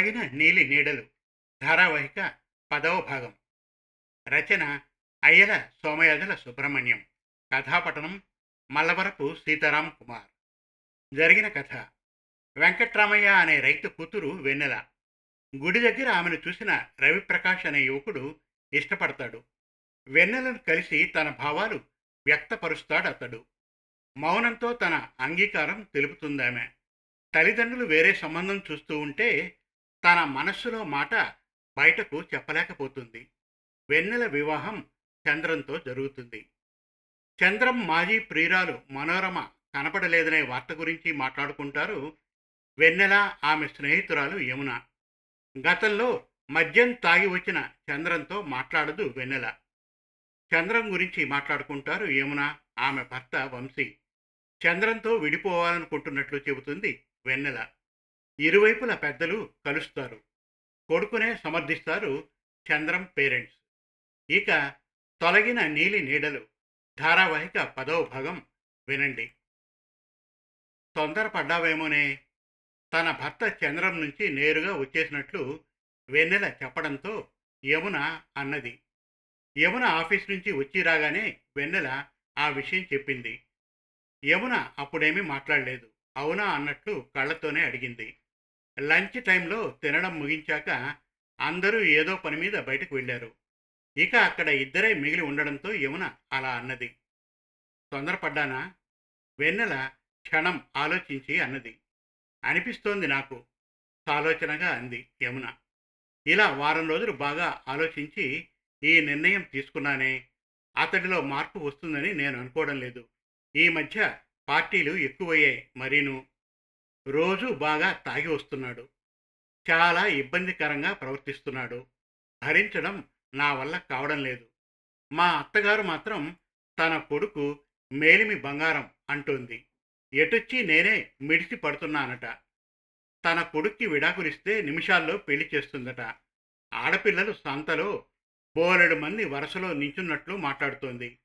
తొలగిన నీలి నీడలు. ధారావాహిక పదవ భాగం. రచన అయ్యల సోమయాజుల సుబ్రహ్మణ్యం. కథాపటనం మల్లవరపు సీతారాం కుమార్. జరిగిన కథ. వెంకట్రామయ్య అనే రైతు కూతురు వెన్నెల. గుడి దగ్గర ఆమెను చూసిన రవిప్రకాష్ అనే యువకుడు ఇష్టపడతాడు. వెన్నెలను కలిసి తన భావాలు వ్యక్తపరుస్తాడు అతడు. మౌనంతో తన అంగీకారం తెలుపుతుందామె. తల్లిదండ్రులు వేరే సంబంధం చూస్తూ ఉంటే తన మనస్సులో మాట బయటకు చెప్పలేకపోతుంది. వెన్నెల వివాహం చంద్రంతో జరుగుతుంది. చంద్రం మాజీ ప్రియురాలు మనోరమ కనపడలేదనే వార్త గురించి మాట్లాడుకుంటారు. వెన్నెల ఆమె స్నేహితురాలు యమున. గతంలో మద్యం తాగి వచ్చిన చంద్రంతో మాట్లాడదు వెన్నెల. చంద్రం గురించి మాట్లాడుకుంటారు యమున ఆమె భర్త వంశీ. చంద్రంతో విడిపోవాలనుకుంటున్నట్లు చెబుతుంది వెన్నెల. ఇరువైపుల పెద్దలు కలుస్తారు. కొడుకునే సమర్థిస్తారు చంద్రం పేరెంట్స్. ఇక తొలగిన నీలి నీడలు ధారావాహిక పదవ భాగం వినండి. తొందరపడ్డావేమోనే? తన భర్త చంద్రం నుంచి నేరుగా వచ్చేసినట్లు వెన్నెల చెప్పడంతో యమున అన్నది. యమున ఆఫీస్ నుంచి వచ్చి రాగానే వెన్నెల ఆ విషయం చెప్పింది. యమున అప్పుడేమీ మాట్లాడలేదు. అవునా అన్నట్లు కళ్ళతోనే అడిగింది. లంచ్ టైంలో తినడం ముగించాక అందరూ ఏదో పని మీద బయటకు వెళ్ళారు. ఇక అక్కడ ఇద్దరే మిగిలి ఉండడంతో యమున అలా అన్నది. తొందరపడ్డానా? వెన్నెల క్షణం ఆలోచించి అన్నది. అనిపిస్తోంది నాకు. సాలోచనగా అంది యమున. ఇలా వారం రోజులు బాగా ఆలోచించి ఈ నిర్ణయం తీసుకున్నానే. అతడిలో మార్పు వస్తుందని నేను అనుకోవడం లేదు. ఈ మధ్య పార్టీలు ఎక్కువయ్యాయి మరీను. రోజు బాగా తాగి వస్తున్నాడు. చాలా ఇబ్బందికరంగా ప్రవర్తిస్తున్నాడు. భరించడం నా వల్ల కావడం లేదు. మా అత్తగారు మాత్రం తన కొడుకు మేలిమి బంగారం అంటోంది. ఎటొచ్చి నేనే మిడిసి పడుతున్నానట. తన కొడుక్కి విడాకులిస్తే నిమిషాల్లో పెళ్ళి చేస్తుందట. ఆడపిల్లలు సంతలో బోలెడు మంది వరుసలో నించున్నట్లు మాట్లాడుతోంది.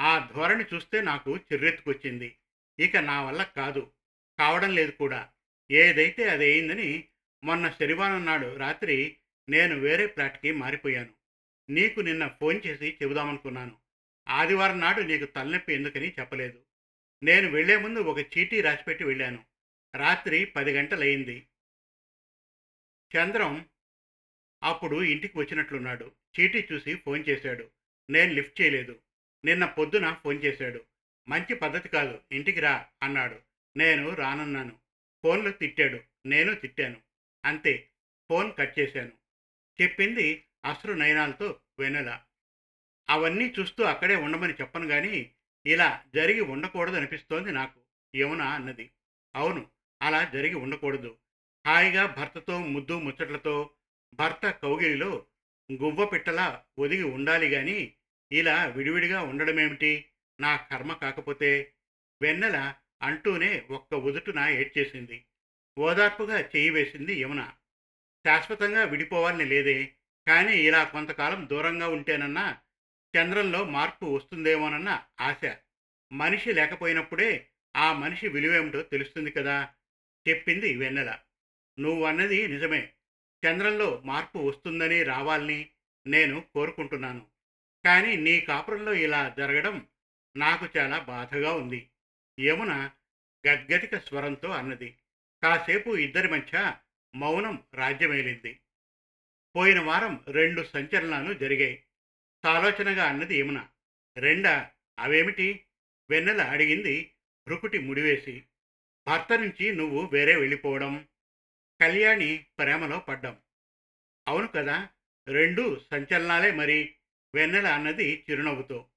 ఆ ధోరణి చూస్తే నాకు చిర్రెత్తుకొచ్చింది. ఇక నా వల్ల కాదు. కావడం లేదు కూడా. ఏదైతే అది అయిందని మొన్న శనివారం నాడు రాత్రి నేను వేరే ఫ్లాట్కి మారిపోయాను. నీకు నిన్న ఫోన్ చేసి చెబుదామనుకున్నాను. ఆదివారం నాడు నీకు తలనొప్పి ఎందుకని చెప్పలేదు. నేను వెళ్ళే ముందు ఒక చీటీ రాసిపెట్టి వెళ్ళాను. రాత్రి పది గంటలయింది చంద్రం అప్పుడు ఇంటికి వచ్చినట్లున్నాడు. చీటీ చూసి ఫోన్ చేశాడు. నేను లిఫ్ట్ చేయలేదు. నిన్న పొద్దున ఫోన్ చేశాడు. మంచి పద్ధతి కాదు. ఇంటికి రా అన్నాడు. నేను రానన్నాను. ఫోన్లో తిట్టాడు. నేను తిట్టాను. అంతే. ఫోన్ కట్ చేశాను. చెప్పింది అశ్రు నయనాలతో వెన్నెల. అవన్నీ చూస్తూ అక్కడే ఉండమని చెప్పను కానీ ఇలా జరిగి ఉండకూడదు అనిపిస్తోంది నాకు. యమున అన్నది. అవును. అలా జరిగి ఉండకూడదు. హాయిగా భర్తతో ముద్దు ముచ్చట్లతో భర్త కౌగిలిలో గువ్వ పిట్టలా ఒదిగి ఉండాలి గాని ఇలా విడివిడిగా ఉండడమేమిటి? నా కర్మ కాకపోతే. వెన్నెల అంటూనే ఒక్క ఉదుటున ఏడ్చేసింది. ఓదార్పుగా చేయి వేసింది యమున. శాశ్వతంగా విడిపోవాలని లేదే కానీ ఇలా కొంతకాలం దూరంగా ఉంటేనన్నా చంద్రంలో మార్పు వస్తుందేమోనన్న ఆశ. మనిషి లేకపోయినప్పుడే ఆ మనిషి విలువేమిటో తెలుస్తుంది కదా? చెప్పింది వెన్నెల. నువ్వు అన్నది నిజమే. చంద్రంలో మార్పు వస్తుందని రావాలని నేను కోరుకుంటున్నాను. కానీ నీ కాపురంలో ఇలా జరగడం నాకు చాలా బాధగా ఉంది. యమున గద్గదిక స్వరంతో అన్నది. కాసేపు ఇద్దరి మధ్య మౌనం రాజ్యమేలింది. పోయిన వారం రెండు సంచలనాలు జరిగాయి. సాలోచనగా అన్నది యమున. రెండా అవేమిటి? వెన్నెల అడిగింది భృకుటి ముడివేసి. భర్త నుంచి నువ్వు వేరే వెళ్ళిపోవడం. కళ్యాణి ప్రేమలో పడ్డం. అవును కదా రెండు సంచలనాలే మరి. వెన్నెల అన్నది చిరునవ్వుతో.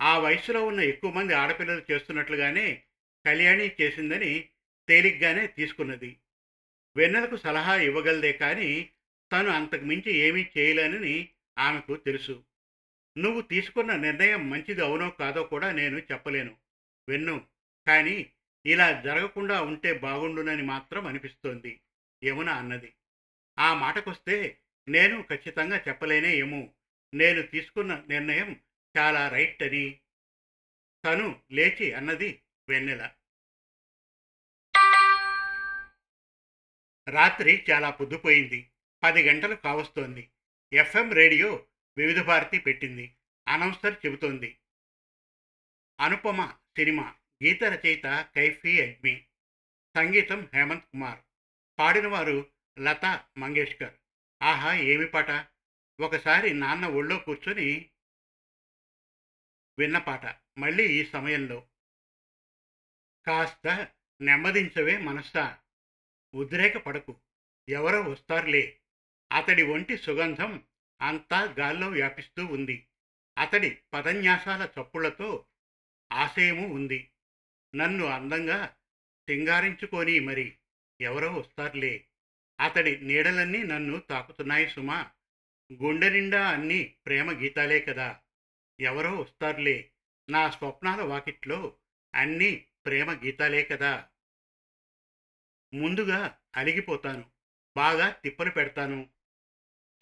ఆ వయసులో ఉన్న ఎక్కువ మంది ఆడపిల్లలు చేస్తున్నట్లుగానే కళ్యాణి చేసిందని తేలిగ్గానే తీసుకున్నది. వెన్నెలకు సలహా ఇవ్వగలదే కానీ తను అంతకు మించి ఏమీ చేయలేనని ఆమెకు తెలుసు. నువ్వు తీసుకున్న నిర్ణయం మంచిది అవునో కాదో కూడా నేను చెప్పలేను. వెన్ను. కానీ ఇలా జరగకుండా ఉంటే బాగుండునని మాత్రం అనిపిస్తోంది. యమున అన్నది. ఆ మాటకొస్తే నేను ఖచ్చితంగా చెప్పలేనే ఏమో నేను తీసుకున్న నిర్ణయం చాలా రైట్ అని తను లేచి అన్నది వెన్నెల. రాత్రి చాలా పొద్దుపోయింది. పది గంటలు కావస్తోంది. ఎఫ్ఎం రేడియో వివిధ భారతి పెట్టింది. అనౌన్సర్ చెబుతోంది. అనుపమ సినిమా. గీత రచయిత కైఫీ అజ్మి. సంగీతం హేమంత్ కుమార్. పాడినవారు లతా మంగేష్కర్. ఆహా ఏమి పాట? ఒకసారి నాన్న ఒళ్ళో కూర్చొని విన్న పాట. మళ్ళీ ఈ సమయంలో. కాస్త నెమ్మదించవే మనస్సా ఉద్రేక పడకు. ఎవరో వస్తారులే. అతడి ఒంటి సుగంధం అంతా గాల్లో వ్యాపిస్తూ ఉంది. అతడి పదన్యాసాల చప్పుళ్ళతో ఆశయము ఉంది. నన్ను అందంగా సింగారించుకొని మరి ఎవరో వస్తారులే. అతడి నీడలన్నీ నన్ను తాకుతున్నాయి సుమా. గుండె నిండా అన్ని ప్రేమ గీతాలే కదా. ఎవరో వస్తారులే. నా స్వప్నాల వాకిట్లో అన్నీ ప్రేమ గీతాలే కదా. ముందుగా అలిగిపోతాను. బాగా తిప్పలు పెడతాను.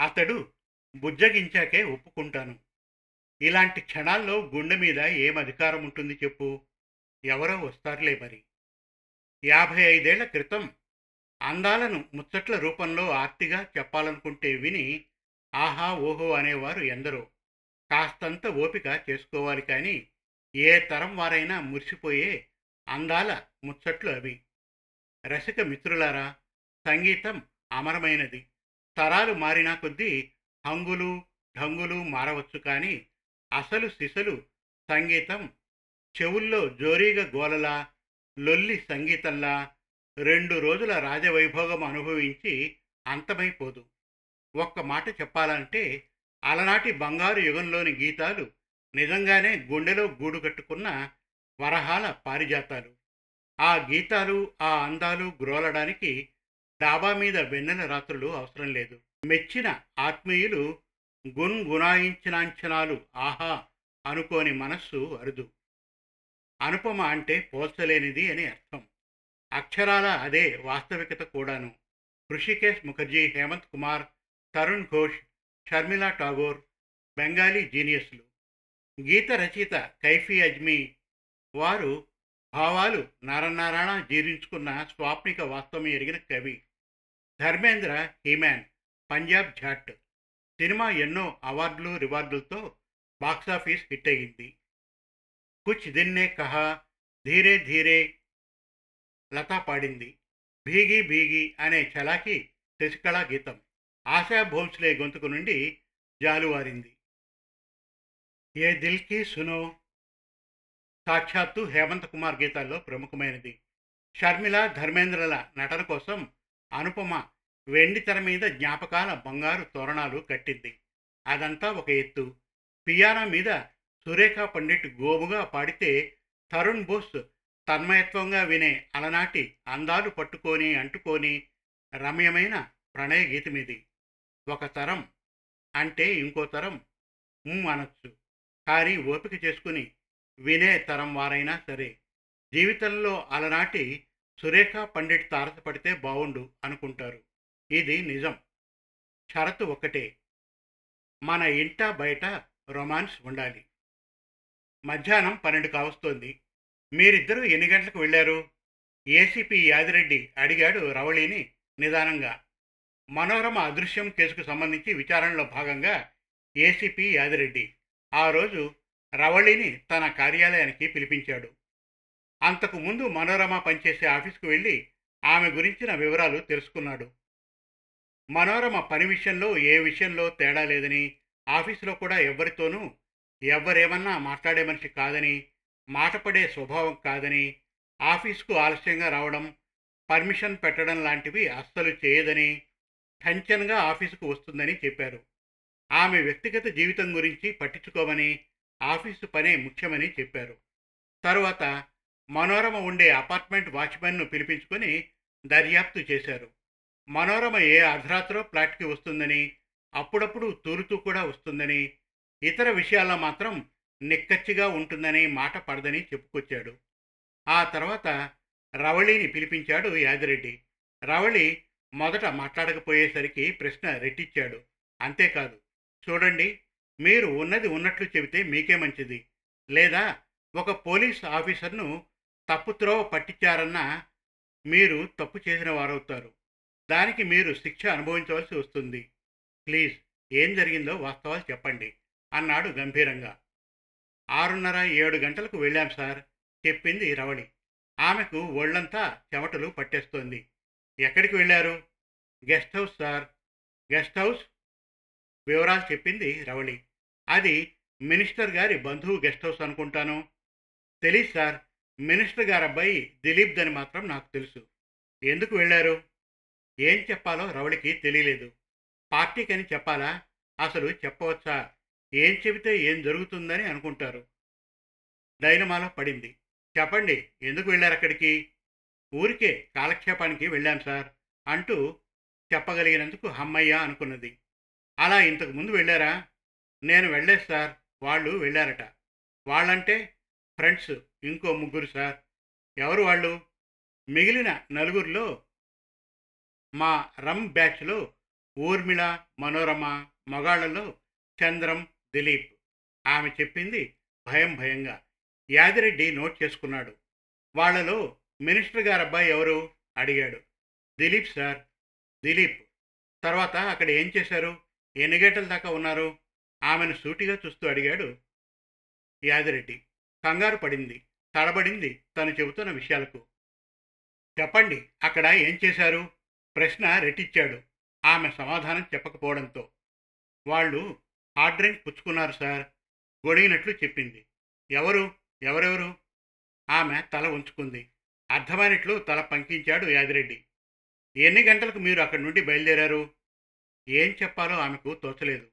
అతడు బుజ్జగించాకే ఒప్పుకుంటాను. ఇలాంటి క్షణాల్లో గుండె మీద ఏం అధికారం ఉంటుంది చెప్పు? ఎవరో వస్తారులే మరి. యాభై ఐదేళ్ళ క్రితం అందాలను ముచ్చట్ల రూపంలో ఆర్తిగా చెప్పాలనుకుంటే విని ఆహా ఓహో అనేవారు ఎందరో. కాస్తంత ఓపిక చేసుకోవాలి కానీ ఏ తరం వారైనా మురిసిపోయే అందాల ముచ్చట్లు అవి. రసిక మిత్రులారా సంగీతం అమరమైనది. తరాలు మారినా కొద్దీ హంగులు ఢంగులు మారవచ్చు కానీ అసలు సిసలు సంగీతం చెవుల్లో జోరీగా గోలలా లొల్లి సంగీతంలా రెండు రోజుల రాజవైభోగం అనుభవించి అంతమైపోదు. ఒక్క మాట చెప్పాలంటే అలనాటి బంగారు యుగంలోని గీతాలు నిజంగానే గుండెలో గూడు కట్టుకున్న వరహాల పారిజాతాలు. ఆ గీతాలు ఆ అందాలు గ్రోలడానికి డాబా మీద వెన్నెల రాత్రులు అవసరం లేదు. మెచ్చిన ఆత్మీయులు గున్గునాయించినాంచనాలు ఆహా అనుకోని మనస్సు అరుదు. అనుపమ అంటే పోల్చలేనిది అని అర్థం. అక్షరాల అదే వాస్తవికత కూడాను. ఋషికేశ్ ముఖర్జీ హేమంత్ కుమార్ తరుణ్ ఘోష్ షర్మిలా ఠాగోర్ బెంగాలీ జీనియస్లు గీత రచయిత కైఫీ అజ్మీ వారు భావాలు నారనారాయణ జీర్ణించుకున్న స్వాప్నిక వాస్తవం ఎరిగిన కవి Dharmendra he man Punjab Jatt cinema ఎన్నో అవార్డులు రివార్డులతో బాక్సాఫీస్ హిట్ అయ్యింది. కుచ్ దిన్నే కహా ధీరే ధీరే లతా పాడింది. భీగి భీగి అనే చలాకి శశికళ గీతం. ఆశా భోంస్లే గొంతుకు నుండి జాలువారింది. ఏ దిల్కి సునో? సాక్షాత్తు హేమంత్ కుమార్ గీతాల్లో ప్రముఖమైనది. షర్మిల ధర్మేంద్రల నటన కోసం అనుపమ వెండి తెర మీద జ్ఞాపకాల బంగారు తోరణాలు కట్టింది. అదంతా ఒక ఎత్తు. పియానో మీద సురేఖ పండిట్ గోముగా పాడితే తరుణ్ బోస్ తన్మయత్వంగా వినే అలనాటి అందాలు పట్టుకొని అంటుకొని రమ్యమైన ప్రణయ గీతమిది ఒక తరం అంటే ఇంకో తరం అనొచ్చు. కానీ ఓపిక చేసుకుని వినే తరం వారైనా సరే జీవితంలో అలనాటి సురేఖ పండిట్ తారసపడితే బావుండు అనుకుంటారు. ఇది నిజం. షరతు ఒకటే మన ఇంట బయట రొమాన్స్ ఉండాలి. మధ్యాహ్నం పన్నెండు కావస్తోంది. మీరిద్దరూ ఎన్ని గంటలకు వెళ్ళారు? ఏసీపీ యాదిరెడ్డి అడిగాడు రవళిని నిదానంగా. మనోరమ అదృశ్యం కేసుకు సంబంధించి విచారణలో భాగంగా ఏసీపీ యాదిరెడ్డి ఆ రోజు రవళిని తన కార్యాలయానికి పిలిపించాడు. అంతకు ముందు మనోరమ పనిచేసే ఆఫీస్కు వెళ్ళి ఆమె గురించిన వివరాలు తెలుసుకున్నాడు. మనోరమ పని విషయంలో ఏ విషయంలో తేడా లేదని ఆఫీసులో కూడా ఎవరితోనూ ఎవరేమన్నా మాట్లాడే మనిషి కాదని మాటపడే స్వభావం కాదని ఆఫీస్కు ఆలస్యంగా రావడం పర్మిషన్ పెట్టడం లాంటివి అస్సలు చేయదని టెన్షన్గా ఆఫీసుకు వస్తుందని చెప్పారు. ఆమె వ్యక్తిగత జీవితం గురించి పట్టించుకోమని ఆఫీసు పనే ముఖ్యమని చెప్పారు. తరువాత మనోరమ ఉండే అపార్ట్మెంట్ వాచ్మెన్ను పిలిపించుకొని దర్యాప్తు చేశారు. మనోరమ ఏ అర్ధరాత్రో ఫ్లాట్కి వస్తుందని అప్పుడప్పుడు తూరుతూ కూడా వస్తుందని ఇతర విషయాల్లో మాత్రం నిక్కచ్చిగా ఉంటుందని మాట పడదని చెప్పుకొచ్చాడు. ఆ తర్వాత రవళిని పిలిపించాడు యాదిరెడ్డి. రవళి మొదట మాట్లాడకపోయేసరికి ప్రశ్న రెట్టిచ్చాడు అంతేకాదు చూడండి మీరు ఉన్నది ఉన్నట్లు చెబితే మీకే మంచిది. లేదా ఒక పోలీస్ ఆఫీసర్ను తప్పుత్రోవ పట్టించారన్న మీరు తప్పు చేసిన వారవుతారు. దానికి మీరు శిక్ష అనుభవించవలసి వస్తుంది. ప్లీజ్ ఏం జరిగిందో వాస్తవాలు చెప్పండి అన్నాడు గంభీరంగా. ఆరున్నర ఏడు గంటలకు వెళ్ళాం సార్ చెప్పింది రవళి ఆమెకు ఒళ్ళంతా చెమటలు పట్టేస్తోంది. ఎక్కడికి వెళ్ళారు? Guest house sir. Guest house వివరాలు చెప్పింది రవళి అది మినిస్టర్ గారి బంధువు గెస్ట్ హౌస్ అనుకుంటాను. తెలీదు సార్. మినిస్టర్ గారి అబ్బాయి దిలీప్ దని మాత్రం నాకు తెలుసు. ఎందుకు వెళ్ళారు? ఏం చెప్పాలో రవళికి తెలియలేదు. పార్టీకని చెప్పాలా? అసలు చెప్పవచ్చా? ఏం చెబితే ఏం జరుగుతుందని అనుకుంటారు. డైనమాలో పడింది. చెప్పండి ఎందుకు వెళ్ళారు అక్కడికి? ఊరికే కాలక్షేపానికి వెళ్ళాం సార్ అంటూ చెప్పగలిగినందుకు హమ్మయ్య అనుకున్నది. అలా ఇంతకు ముందు వెళ్ళారా? నేను వెళ్ళలేదు సార్ వాళ్ళు వెళ్ళారట. వాళ్ళంటే ఫ్రెండ్స్ ఇంకో ముగ్గురు సార్. ఎవరు వాళ్ళు? మిగిలిన నలుగురిలో మా రమ్ బ్యాచ్లో ఊర్మిళ మనోరమ మగాళ్ళలో చంద్రం దిలీప్. ఆమె చెప్పింది భయం భయంగా. యాదిరెడ్డి నోట్ చేసుకున్నాడు. వాళ్ళలో మినిస్టర్ గారు అబ్బాయి ఎవరు? అడిగాడు. దిలీప్ సార్. దిలీప్. తర్వాత అక్కడ ఏం చేశారు? ఎన్ని గంటల దాకా ఉన్నారు? ఆమెను సూటిగా చూస్తూ అడిగాడు యాదిరెడ్డి. కంగారు పడింది. తడబడింది తను చెబుతున్న విషయాలకు. చెప్పండి అక్కడ ఏం చేశారు? ప్రశ్న రెట్టిచ్చాడు ఆమె సమాధానం చెప్పకపోవడంతో. వాళ్ళు హార్డ్ డ్రింక్ పుచ్చుకున్నారు సార్. గొడిగినట్లు చెప్పింది. ఎవరు? ఎవరెవరు? ఆమె తల ఉంచుకుంది అర్థమైనట్లు తల పంకించాడు యాదిరెడ్డి. ఎన్ని గంటలకు మీరు అక్కడి నుండి బయలుదేరారు? ఏం చెప్పాలో ఆమెకు తోచలేదు.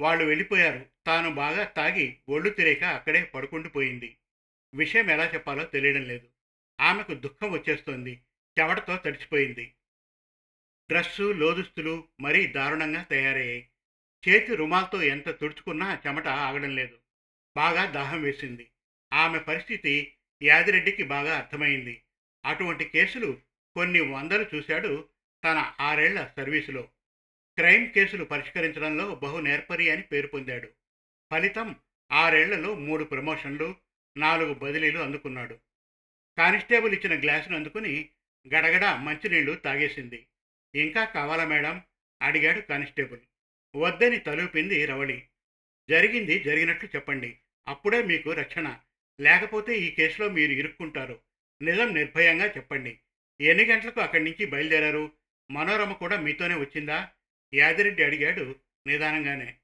వాళ్ళు వెళ్ళిపోయారు. తాను బాగా తాగి ఒళ్ళు తిరేక అక్కడే పడుకుండిపోయింది విషయం ఎలా చెప్పాలో తెలియడం లేదు. ఆమెకు దుఃఖం వచ్చేస్తోంది. చెమటతో తడిచిపోయింది. డ్రస్సు లోదుస్తులు మరీ దారుణంగా తయారయ్యాయి. చేతి రుమాల్తో ఎంత తుడుచుకున్నా చెమట ఆగడం లేదు. బాగా దాహం వేసింది. ఆమె పరిస్థితి యాదిరెడ్డికి బాగా అర్థమైంది. అటువంటి కేసులు కొన్ని వందలు చూశాడు తన ఆరేళ్ళ సర్వీసులో. క్రైమ్ కేసులు పరిష్కరించడంలో బహు నేర్పరి అని పేరు పొందాడు. ఫలితం ఆరేళ్ళలో మూడు ప్రమోషన్లు నాలుగు బదిలీలు అందుకున్నాడు. కానిస్టేబుల్ ఇచ్చిన గ్లాసును అందుకుని గడగడ మంచినీళ్ళు తాగేసింది. ఇంకా కావాలా మేడం? అడిగాడు కానిస్టేబుల్. వద్దని తలుపింది రవళి. జరిగింది జరిగినట్లు చెప్పండి. అప్పుడే మీకు రక్షణ. లేకపోతే ఈ కేసులో మీరు ఇరుక్కుంటారు. నిజం నిర్భయంగా చెప్పండి. ఎన్ని గంటలకు అక్కడి నుంచి బయలుదేరారు? మనోరమ కూడా మీతోనే వచ్చిందా? యాదిరెడ్డి అడిగాడు నిదానంగానే.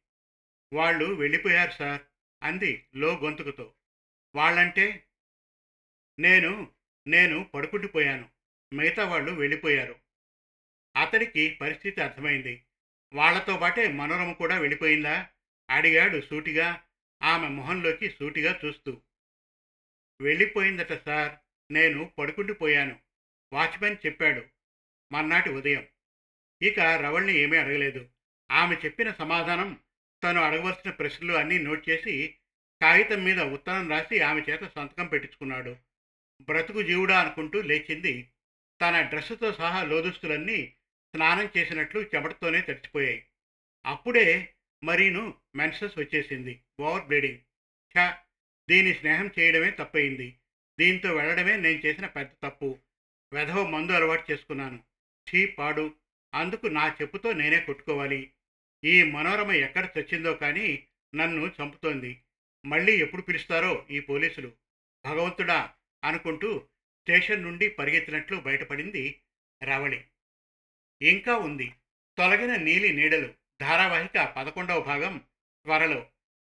వాళ్ళు వెళ్ళిపోయారు సార్ అంది లో గొంతుకుతో. వాళ్ళంటే? నేను నేను పడుకుండిపోయాను. మిగతా వాళ్ళు వెళ్ళిపోయారు. అతడికి పరిస్థితి అర్థమైంది. వాళ్ళతో పాటే మనోరమ కూడా వెళ్ళిపోయిందా? అడిగాడు సూటిగా. ఆమె మొహంలోకి సూటిగా చూస్తూ. వెళ్ళిపోయిందట సార్. నేను పడుకుండిపోయాను వాచ్మెన్ చెప్పాడు మర్నాటి ఉదయం. ఇక రవల్ని ఏమీ అడగలేదు. ఆమె చెప్పిన సమాధానం తను అడగవలసిన ప్రశ్నలు అన్నీ నోట్ చేసి కాగితం మీద ఉత్తరం రాసి ఆమె చేత సంతకం పెట్టించుకున్నాడు. బ్రతుకు జీవుడా అనుకుంటూ లేచింది. తన డ్రెస్సుతో సహా లోదుస్తులన్నీ స్నానం చేసినట్లు చెమటతోనే తడిచిపోయాయి. అప్పుడే మరీను మెన్సెస్ వచ్చేసింది. Over bleeding. ఛా! దీని స్నేహం చేయడమే తప్పయింది. దీంతో వెళ్ళడమే నేను చేసిన పెద్ద తప్పు. వెధవ మందు అలవాటు చేసుకున్నాను. ఛీ పాడు. అందుకు నా చెప్పుతో నేనే కొట్టుకోవాలి. ఈ మనోరమ ఎక్కడ చచ్చిందో కానీ నన్ను చంపుతోంది. మళ్ళీ ఎప్పుడు పిలుస్తారో ఈ పోలీసులు. భగవంతుడా అనుకుంటూ స్టేషన్ నుండి పరిగెత్తినట్లు బయటపడింది రవళి. ఇంకా ఉంది. తొలగిన నీలి నీడలు. ధారావాహిక పదకొండవ భాగం త్వరలో.